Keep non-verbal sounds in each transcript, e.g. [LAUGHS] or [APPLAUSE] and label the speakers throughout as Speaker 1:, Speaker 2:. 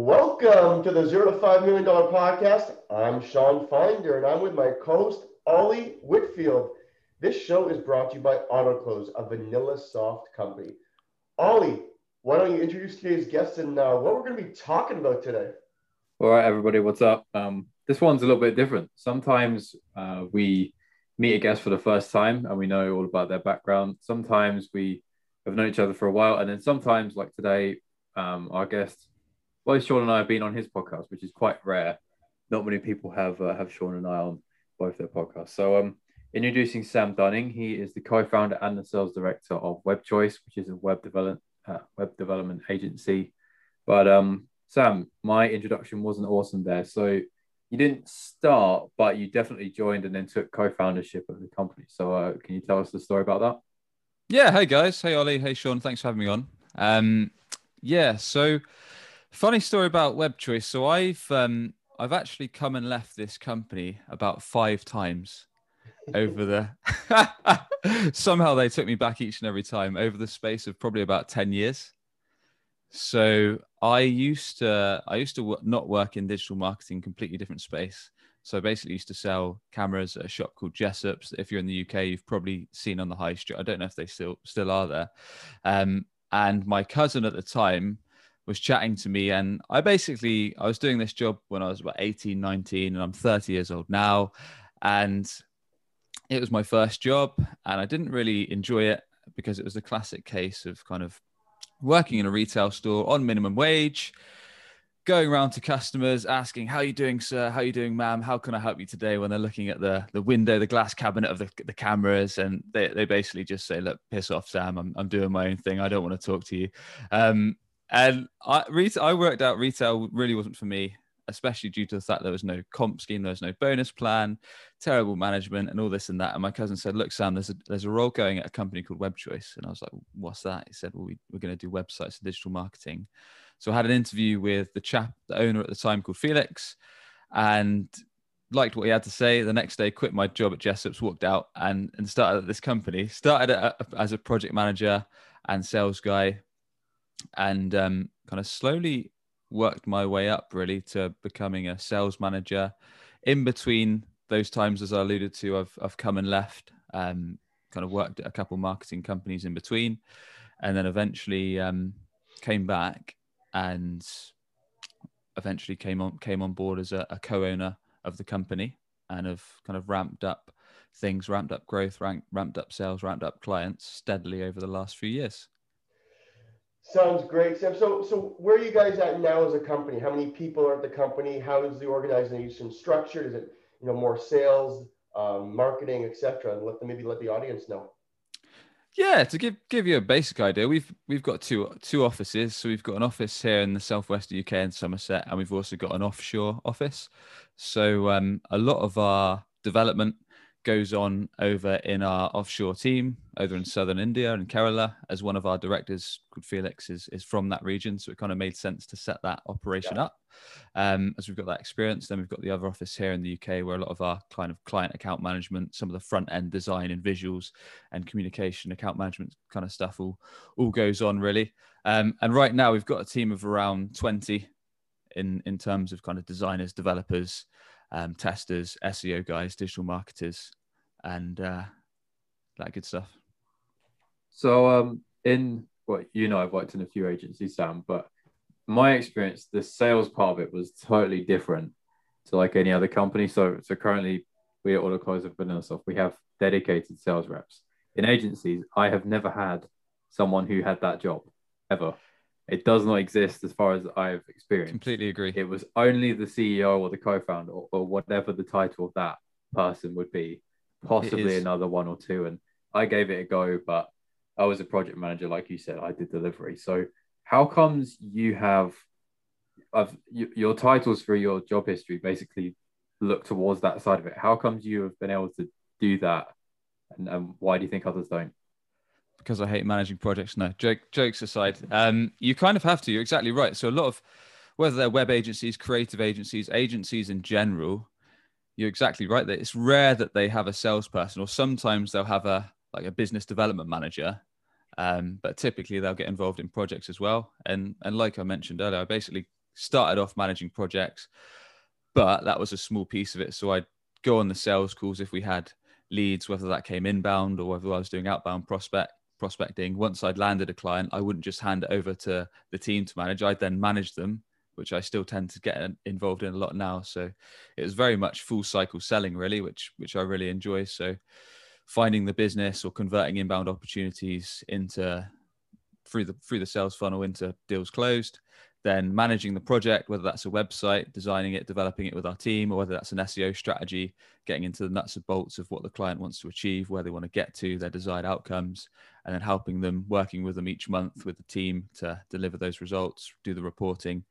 Speaker 1: Welcome to the Zero to Five Million Dollar Podcast. I'm Shawn Finder, and I'm with my co-host Ollie Whitfield. This show is brought to you by Autoklose, a VanillaSoft company. Ollie, why don't you introduce today's guest and uh, what we're going to be talking about today?
Speaker 2: All right, everybody, what's up? Um, this one's a little bit different. Sometimes uh, we meet a guest for the first time and we know all about their background. Sometimes we have known each other for a while, and then sometimes, like today, um, our guest, both Shawn and I have been on his podcast, which is quite rare. Not many people have uh, have Shawn and I on both their podcasts. So, um, introducing Sam Dunning, he is the co-founder and the sales director of WebChoice, which is a web development uh, web development agency. But um, Sam, my introduction wasn't awesome there. So you didn't start, but you definitely joined and then took co-foundership of the company. So uh, can you tell us the story about that?
Speaker 3: Yeah. Hey guys. Hey Ollie. Hey Shawn. Thanks for having me on. Um, yeah. So funny story about WebChoice. So I've um, I've actually come and left this company about five times over the [LAUGHS] somehow they took me back each and every time over the space of probably about 10 years so i used to i used to not work in digital marketing completely different space so I basically used to sell cameras at a shop called Jessops. If you're in the UK, you've probably seen on the high street. I don't know if they still still are there. Um, and my cousin at the time was chatting to me, and I basically I was doing this job when I was about 18, 19, and I'm 30 years old now. And it was my first job and I didn't really enjoy it because it was the classic case of kind of working in a retail store on minimum wage, going around to customers asking, How are you doing, sir? How are you doing, ma'am? How can I help you today? When they're looking at the, the window, the glass cabinet of the, the cameras, and they, they basically just say, Look, piss off, Sam. I'm, I'm doing my own thing. I don't want to talk to you. Um, and I, I worked out retail really wasn't for me especially due to the fact there was no comp scheme, there was no bonus plan, terrible management, and all this and that. And my cousin said, "Look, Sam, there's a there's a role going at a company called WebChoice," and I was like, "What's that?" He said, "Well, we, we're going to do websites and digital marketing." So I had an interview with the chap, the owner at the time called Felix, and liked what he had to say. The next day, quit my job at Jessops, walked out, and and started at this company. Started as a project manager and sales guy, and um, kind of slowly worked my way up really to becoming a sales manager. In between those times, as I alluded to, I've I've come and left. Um, kind of worked at a couple marketing companies in between, and then eventually um, came back and eventually came on came on board as a, a co-owner of the company and have kind of ramped up things, ramped up growth, ramped, ramped up sales, ramped up clients steadily over the last few years.
Speaker 1: Sounds great, Sam. So, so where are you guys at now as a company? How many people are at the company? How is the organization structured? Is it you know more sales, um, marketing, etc.? And let them maybe let the audience know.
Speaker 3: Yeah, to give give you a basic idea, we've we've got two two offices. So we've got an office here in the southwest of UK in Somerset, and we've also got an offshore office. So um, a lot of our development goes on over in our offshore team over in southern India and Kerala, as one of our directors called Felix is, is from that region. So it kind of made sense to set that operation yeah. up. Um, as we've got that experience, then we've got the other office here in the UK where a lot of our kind of client account management, some of the front end design and visuals and communication, account management kind of stuff all, all goes on really. Um, and right now we've got a team of around 20 in, in terms of kind of designers, developers, um, testers, SEO guys, digital marketers, and uh, that good stuff.
Speaker 2: So, um, in well, you know, I've worked in a few agencies, Sam, but my experience, the sales part of it was totally different to like any other company. So, so currently, we at Autoklose of VanillaSoft, we have dedicated sales reps. In agencies, I have never had someone who had that job ever. It does not exist as far as I've experienced.
Speaker 3: Completely agree.
Speaker 2: It was only the CEO or the co-founder or, or whatever the title of that person would be possibly another one or two. And I gave it a go, but I was a project manager, like you said, I did delivery. So how comes you have of your titles for your job history basically look towards that side of it? How comes you have been able to do that? And, and why do you think others don't?
Speaker 3: Because I hate managing projects. No, joke, jokes aside, um, you kind of have to. You're exactly right. So a lot of whether they're web agencies, creative agencies, agencies in general, you're exactly right that it's rare that they have a salesperson or sometimes they'll have a like a business development manager um, but typically they'll get involved in projects as well and and like i mentioned earlier i basically started off managing projects, but that was a small piece of it. So I'd go on the sales calls if we had leads, whether that came inbound or whether I was doing outbound prospect prospecting. Once I'd landed a client, I wouldn't just hand it over to the team to manage. I'd then manage them, which I still tend to get involved in a lot now. So it was very much full cycle selling, really, which which I really enjoy. So finding the business or converting inbound opportunities into through the through the sales funnel into deals closed then managing the project, whether that's a website, designing it, developing it with our team, or whether that's an SEO strategy, getting into the nuts and bolts of what the client wants to achieve, where they want to get to, their desired outcomes, and then helping them, working with them each month with the team to deliver those results, do the reporting.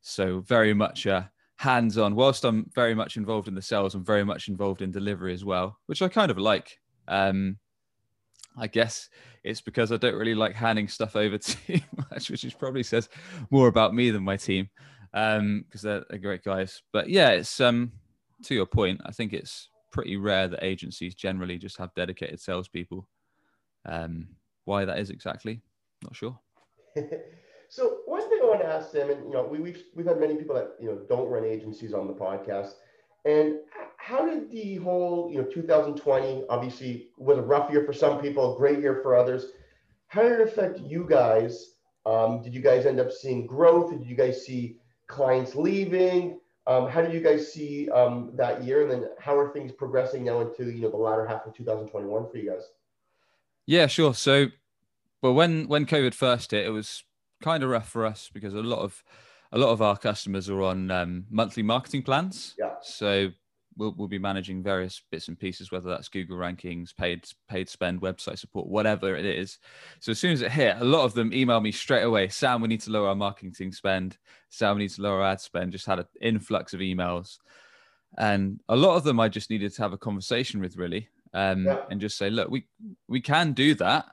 Speaker 3: So, very much a hands on. Whilst I'm very much involved in the sales, I'm very much involved in delivery as well, which I kind of like. Um, I guess it's because I don't really like handing stuff over [LAUGHS] too much, which is probably says more about me than my team, because um, they're, they're, great guys. But yeah, it's um, to your point. I think it's pretty rare that agencies generally just have dedicated salespeople. Um, why that is exactly, not sure. [LAUGHS]
Speaker 1: so one thing I want to ask them, and you know, we, we've we've had many people that you know don't run agencies on the podcast, and how did the whole, you know, 2020 obviously was a rough year for some people, a great year for others. How did it affect you guys? Um, did you guys end up seeing growth? Did you guys see clients leaving? Um, how did you guys see um, that year? And then how are things progressing now into you know the latter half of 2021 for you guys?
Speaker 3: Yeah, sure. So, but when when COVID first hit, it was kind of rough for us because a lot of a lot of our customers are on um, monthly marketing plans.
Speaker 1: Yeah.
Speaker 3: So we'll, we'll be managing various bits and pieces, whether that's Google rankings, paid paid spend, website support, whatever it is. So as soon as it hit, a lot of them emailed me straight away. Sam, we need to lower our marketing spend. Sam, we need to lower our ad spend. Just had an influx of emails, and a lot of them I just needed to have a conversation with really, um, yeah. and just say, look, we we can do that,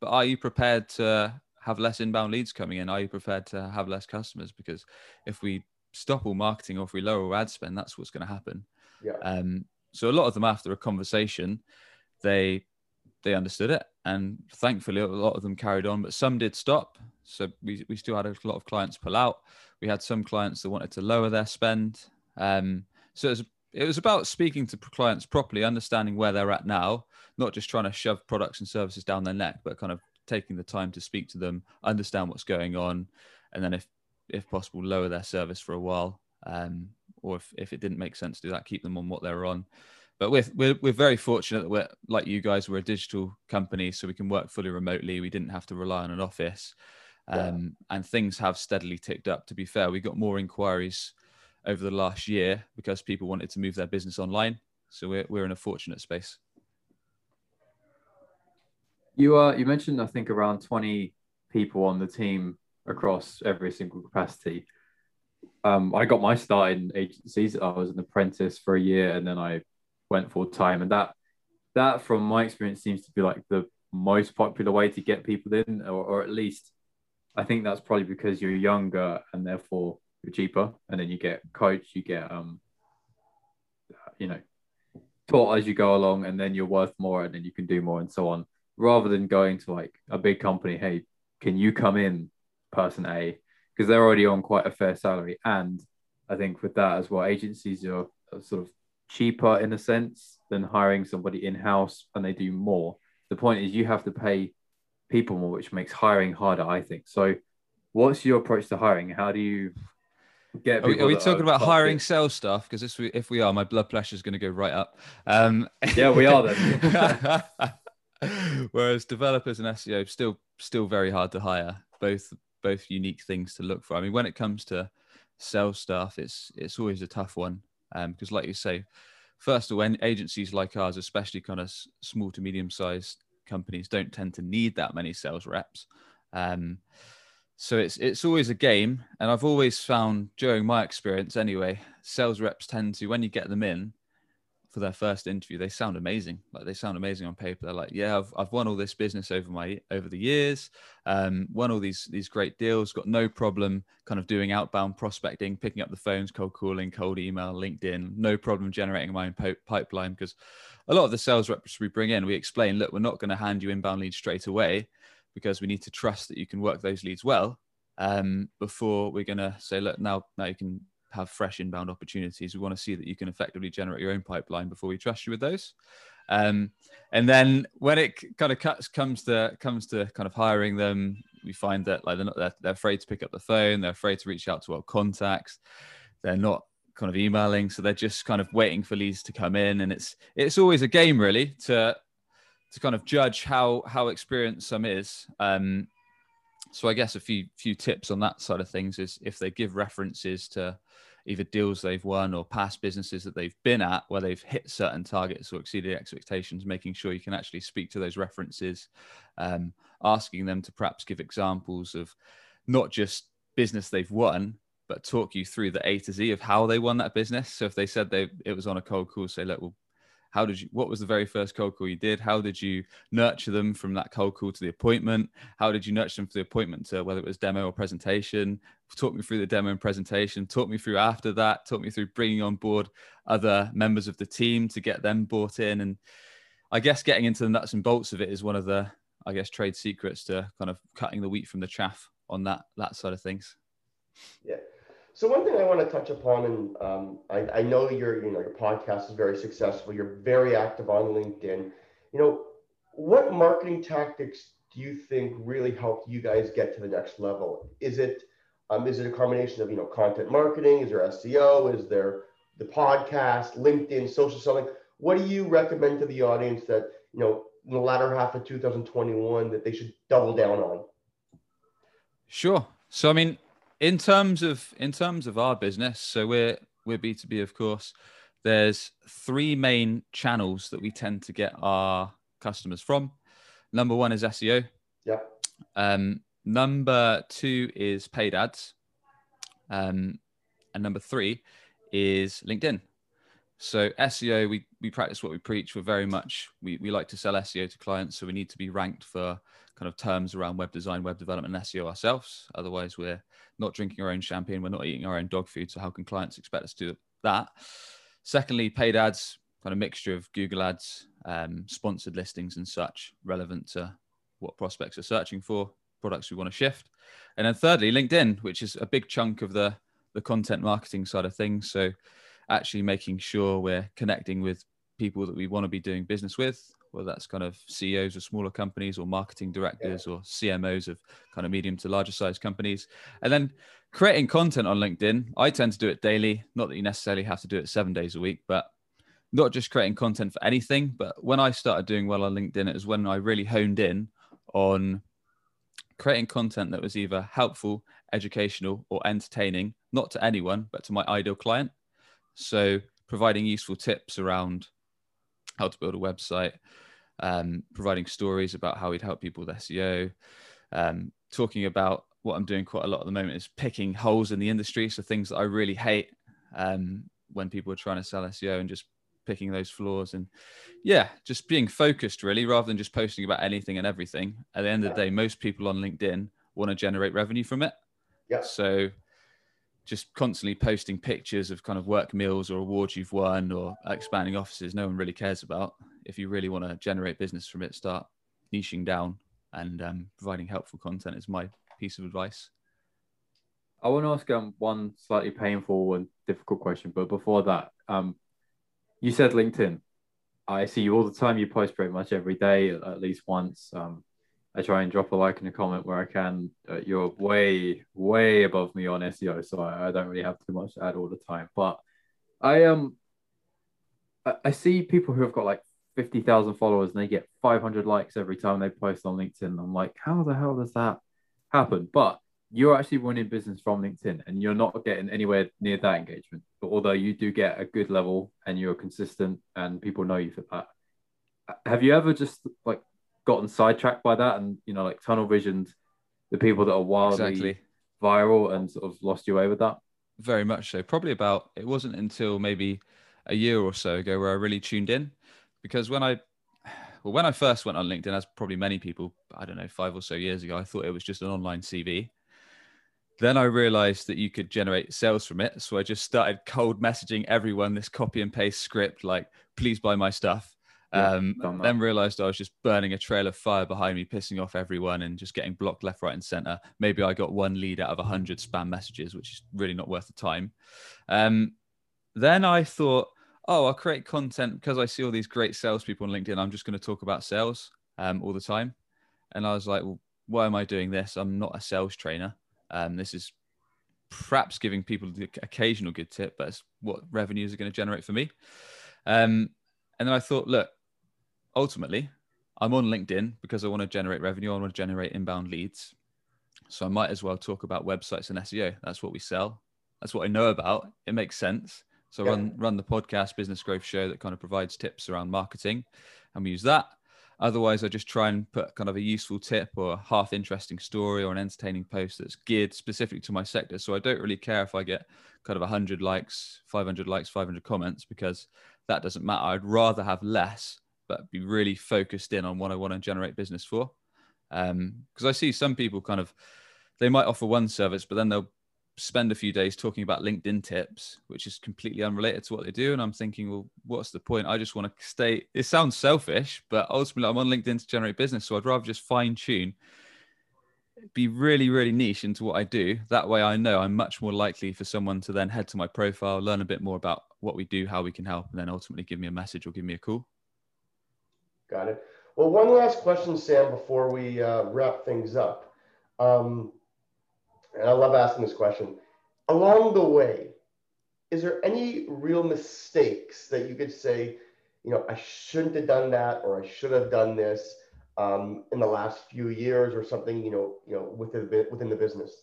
Speaker 3: but are you prepared to have less inbound leads coming in? Are you prepared to have less customers? Because if we stop all marketing or if we lower ad spend, that's what's going to happen.
Speaker 1: Yeah.
Speaker 3: Um, so a lot of them after a conversation, they they understood it, and thankfully a lot of them carried on, but some did stop. So we we still had a lot of clients pull out. We had some clients that wanted to lower their spend. Um, so it was, it was about speaking to clients properly, understanding where they're at now, not just trying to shove products and services down their neck, but kind of taking the time to speak to them, understand what's going on, and then if if possible, lower their service for a while. Um, or if, if it didn't make sense to do that, keep them on what they're on. But we're, we're, we're very fortunate that we're like you guys, we're a digital company, so we can work fully remotely. We didn't have to rely on an office. Um, yeah. And things have steadily ticked up. To be fair, we got more inquiries over the last year because people wanted to move their business online. So we're, we're in a fortunate space.
Speaker 2: You uh, you mentioned I think around 20 people on the team across every single capacity. Um, I got my start in agencies. I was an apprentice for a year, and then I went full time. And that that, from my experience, seems to be like the most popular way to get people in, or, or at least I think that's probably because you're younger and therefore you're cheaper, and then you get coached, you get um, you know, taught as you go along, and then you're worth more, and then you can do more, and so on. Rather than going to like a big company, hey, can you come in person A because they're already on quite a fair salary. And I think with that as well, agencies are, are sort of cheaper in a sense than hiring somebody in house and they do more. The point is, you have to pay people more, which makes hiring harder, I think. So, what's your approach to hiring? How do you
Speaker 3: get? Are we, are we talking about hiring sales staff? Because if we if we are, my blood pressure is going to go right up. Um,
Speaker 2: yeah, we are then. [LAUGHS] [LAUGHS] [LAUGHS]
Speaker 3: Whereas developers and SEO still still very hard to hire, both both unique things to look for. I mean, when it comes to sales stuff, it's it's always a tough one because, um, like you say, first of all, agencies like ours, especially kind of small to medium sized companies, don't tend to need that many sales reps. Um, so it's it's always a game, and I've always found during my experience, anyway, sales reps tend to when you get them in, for their first interview, they sound amazing. Like they sound amazing on paper. They're like, yeah, I've, I've won all this business over my over the years, um, won all these these great deals, got no problem kind of doing outbound prospecting, picking up the phones, cold calling, cold email, LinkedIn, no problem generating my own po- pipeline. Because a lot of the sales reps we bring in, we explain, look, we're not going to hand you inbound leads straight away because we need to trust that you can work those leads well. um, before we're going to say, look, now now you can have fresh inbound opportunities. We want to see that you can effectively generate your own pipeline before we trust you with those. Um, and then when it kind of cuts, comes to comes to kind of hiring them, we find that like they're not they're, they're afraid to pick up the phone, they're afraid to reach out to our contacts, they're not kind of emailing, so they're just kind of waiting for leads to come in, and it's it's always a game really to to kind of judge how how experienced some is. Um, so I guess a few few tips on that side of things is if they give references to either deals they've won or past businesses that they've been at where they've hit certain targets or exceeded expectations, making sure you can actually speak to those references, um, asking them to perhaps give examples of not just business they've won, but talk you through the A to Z of how they won that business. So if they said they it was on a cold call, say, look, well, how did you what was the very first cold call you did? How did you nurture them from that cold call to the appointment? How did you nurture them for the appointment to whether it was demo or presentation? Talk me through the demo and presentation. Talk me through after that. Talk me through bringing on board other members of the team to get them bought in. And i guess getting into the nuts and bolts of it is one of the i guess trade secrets to kind of cutting the wheat from the chaff on that that side of things.
Speaker 1: Yeah so one thing I want to touch upon, and um, I, I, know your you know your podcast is very successful. You're very active on LinkedIn. You know, what marketing tactics do you think really helped you guys get to the next level? Is it um, is it a combination of you know content marketing? Is there SEO? Is there the podcast, LinkedIn, social selling? What do you recommend to the audience that you know in the latter half of 2021 that they should double down on?
Speaker 3: Sure. So I mean, in terms of in terms of our business, so we're we're B two B, of course. There's three main channels that we tend to get our customers from. Number one is SEO.
Speaker 1: Yeah.
Speaker 3: Um, number two is paid ads. Um, and number three is LinkedIn. So SEO, we we practice what we preach. We're very much we we like to sell SEO to clients, so we need to be ranked for kind of terms around web design, web development, and SEO ourselves. Otherwise, we're not drinking our own champagne, we're not eating our own dog food. So how can clients expect us to do that? Secondly, paid ads, kind of mixture of Google ads, um, sponsored listings, and such, relevant to what prospects are searching for, products we want to shift. And then thirdly, LinkedIn, which is a big chunk of the the content marketing side of things. So actually making sure we're connecting with people that we want to be doing business with, whether that's kind of CEOs of smaller companies or marketing directors yeah. or CMOs of kind of medium to larger size companies. And then creating content on LinkedIn, I tend to do it daily. Not that you necessarily have to do it seven days a week, but not just creating content for anything. But when I started doing well on LinkedIn, it was when I really honed in on creating content that was either helpful, educational, or entertaining, not to anyone, but to my ideal client. So providing useful tips around how to build a website, um, providing stories about how we'd help people with SEO, um, talking about what I'm doing quite a lot at the moment is picking holes in the industry. So things that I really hate um, when people are trying to sell SEO and just picking those flaws and yeah, just being focused really rather than just posting about anything and everything. At the end of the day, most people on LinkedIn want to generate revenue from it.
Speaker 1: Yeah.
Speaker 3: So just constantly posting pictures of kind of work meals or awards you've won or expanding offices no one really cares about. If you really want to generate business from it start niching down and um, providing helpful content is my piece of advice.
Speaker 2: I want to ask um, one slightly painful and difficult question but before that um, you said linkedin. I see you all the time you post pretty much every day at least once um, I try and drop a like and a comment where I can. Uh, you're way, way above me on SEO, so I, I, don't really have too much to add all the time. But I um, I, I see people who have got like fifty thousand followers and they get five hundred likes every time they post on LinkedIn. I'm like, how the hell does that happen? But you're actually winning business from LinkedIn, and you're not getting anywhere near that engagement. But although you do get a good level and you're consistent, and people know you for that, have you ever just like gotten sidetracked by that and you know like tunnel visioned the people that are wildly exactly. viral and sort of lost you with that?
Speaker 3: Very much so. Probably about it wasn't until maybe a year or so ago where i really tuned in. Because when i well when i first went on linkedin as probably many people i don't know five or so years ago i thought it was just an online cv then I realized that you could generate sales from it. So I just started cold messaging everyone this copy and paste script, like, please buy my stuff Um, then realized I was just burning a trail of fire behind me, pissing off everyone and just getting blocked left, right, and center. Maybe I got one lead out of a hundred spam messages, which is really not worth the time. Um, then I thought, oh, I'll create content because I see all these great salespeople on LinkedIn. I'm just going to talk about sales um, all the time. And I was like, well, why am I doing this? I'm not a sales trainer. Um, this is perhaps giving people the occasional good tip, but it's what revenues are going to generate for me. Um, and then I thought, look, ultimately, I'm on LinkedIn because I want to generate revenue. I want to generate inbound leads. So I might as well talk about websites and SEO. That's what we sell. That's what I know about. It makes sense. So yeah. run run the podcast business growth show that kind of provides tips around marketing, and we use that. Otherwise, I just try and put kind of a useful tip or a half interesting story or an entertaining post that's geared specifically to my sector. So I don't really care if I get kind of 100 likes, 500 likes, 500 comments because that doesn't matter. I'd rather have less but be really focused in on what I want to generate business for. Because um, I see some people kind of, they might offer one service, but then they'll spend a few days talking about LinkedIn tips, which is completely unrelated to what they do. And I'm thinking, well, what's the point? I just want to stay. It sounds selfish, but ultimately, I'm on LinkedIn to generate business. So I'd rather just fine tune, be really, really niche into what I do. That way, I know I'm much more likely for someone to then head to my profile, learn a bit more about what we do, how we can help, and then ultimately give me a message or give me a call.
Speaker 1: Got it. Well, one last question, Sam, before we uh, wrap things up. Um, and I love asking this question. Along the way, is there any real mistakes that you could say, you know, I shouldn't have done that, or I should have done this um, in the last few years, or something, you know, you know, within within the business?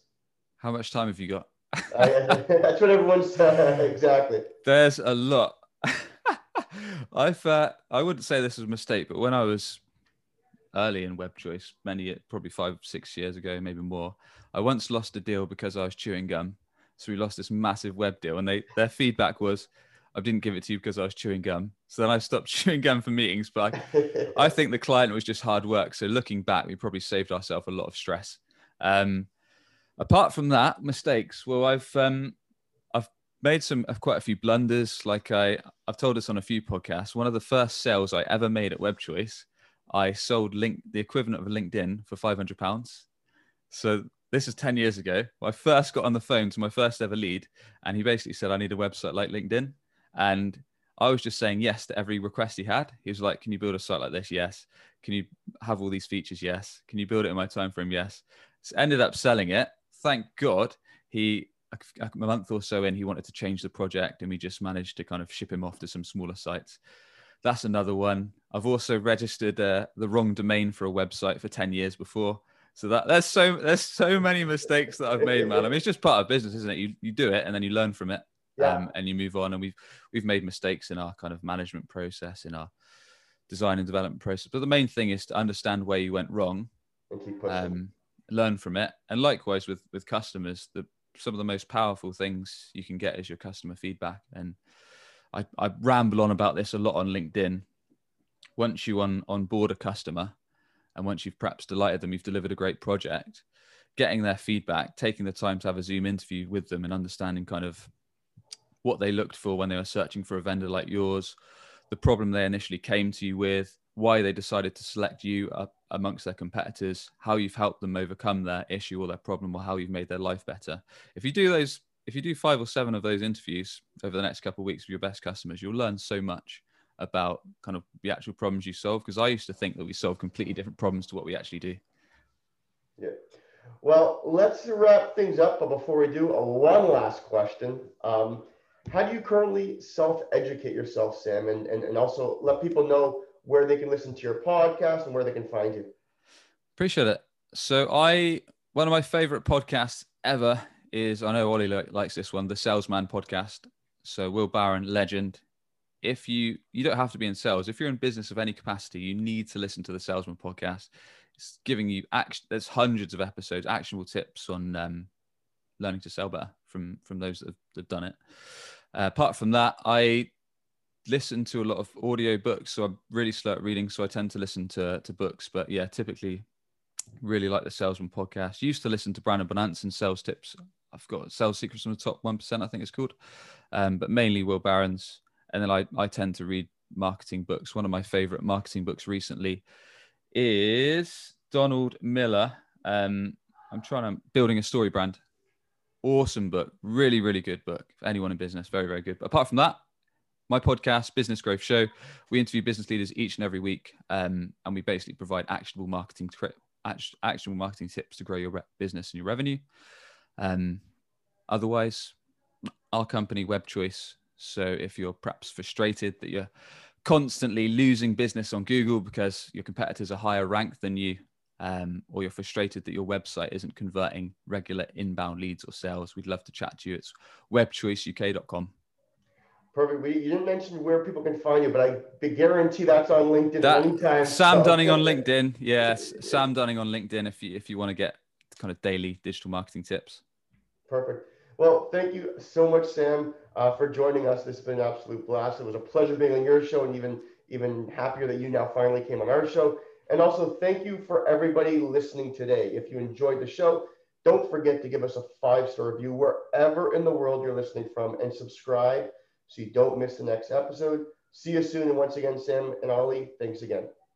Speaker 3: How much time have you got?
Speaker 1: I, [LAUGHS] that's what everyone's uh, [LAUGHS] exactly.
Speaker 3: There's a lot. I've uh, I wouldn't say this was a mistake, but when I was early in WebChoice, many probably five six years ago, maybe more, I once lost a deal because I was chewing gum. So we lost this massive web deal, and they their feedback was, "I didn't give it to you because I was chewing gum." So then I stopped [LAUGHS] chewing gum for meetings. But I, I think the client was just hard work. So looking back, we probably saved ourselves a lot of stress. Um, apart from that, mistakes. Well, I've um, made some uh, quite a few blunders. Like I, I've told us on a few podcasts. One of the first sales I ever made at WebChoice, I sold link the equivalent of LinkedIn for five hundred pounds. So this is ten years ago. I first got on the phone to my first ever lead, and he basically said, "I need a website like LinkedIn," and I was just saying yes to every request he had. He was like, "Can you build a site like this? Yes. Can you have all these features? Yes. Can you build it in my time frame? Yes." So ended up selling it. Thank God he a, a month or so in, he wanted to change the project, and we just managed to kind of ship him off to some smaller sites. That's another one. I've also registered uh, the wrong domain for a website for ten years before. So that there's so there's so many mistakes that I've made, man. I mean, it's just part of business, isn't it? You you do it and then you learn from it, yeah. um, and you move on. And we've we've made mistakes in our kind of management process, in our design and development process. But the main thing is to understand where you went wrong, um, learn from it, and likewise with with customers, the some of the most powerful things you can get is your customer feedback. And I, I ramble on about this a lot on LinkedIn. Once you on on board a customer, and once you've perhaps delighted them, you've delivered a great project. Getting their feedback, taking the time to have a Zoom interview with them, and understanding kind of what they looked for when they were searching for a vendor like yours, the problem they initially came to you with, why they decided to select you up amongst their competitors, how you've helped them overcome their issue or their problem, or how you've made their life better. If you do those, if you do five or seven of those interviews over the next couple of weeks with your best customers, you'll learn so much about kind of the actual problems you solve. Because I used to think that we solve completely different problems to what we actually do.
Speaker 1: Yeah. Well, let's wrap things up. But before we do, a one last question. Um, how do you currently self-educate yourself, Sam, and, and, and also let people know where they can listen to your podcast and where they can find you.
Speaker 3: Appreciate it. So I one of my favorite podcasts ever is I know Ollie likes this one, the Salesman podcast. So Will Barron, legend. If you you don't have to be in sales, if you're in business of any capacity, you need to listen to the Salesman podcast. It's giving you action. There's hundreds of episodes, actionable tips on um, learning to sell better from from those that have, that have done it. Uh, apart from that, I listen to a lot of audio books, so I'm really slow at reading, so I tend to listen to to books. But yeah, typically, really like the Salesman podcast. Used to listen to Brandon Bornancin sales tips. I've got sales secrets from the top one percent, I think it's called, um, but mainly Will Barron's. And then I I tend to read marketing books. One of my favorite marketing books recently is Donald Miller. Um, I'm trying to building a StoryBrand. Awesome book, really, really good book. For anyone in business, very, very good. But apart from that, my podcast, Business Growth Show, we interview business leaders each and every week, um, and we basically provide actionable marketing actionable marketing tips to grow your business and your revenue. Um, otherwise, our company, WebChoice. So if you're perhaps frustrated that you're constantly losing business on Google because your competitors are higher ranked than you, um, or you're frustrated that your website isn't converting regular inbound leads or sales, we'd love to chat to you. It's webchoiceuk.com.
Speaker 1: Perfect. We, you didn't mention where people can find you, but I guarantee that's on LinkedIn that, anytime.
Speaker 3: Sam so. Dunning on LinkedIn. Yes, Sam Dunning on LinkedIn if you if you want to get kind of daily digital marketing tips.
Speaker 1: Perfect. Well, thank you so much, Sam, uh, for joining us. This has been an absolute blast. It was a pleasure being on your show, and even even happier that you now finally came on our show. And also, thank you for everybody listening today. If you enjoyed the show, don't forget to give us a five star review wherever in the world you're listening from, and subscribe so you don't miss the next episode. See you soon. And once again, Sam and Ollie, thanks again.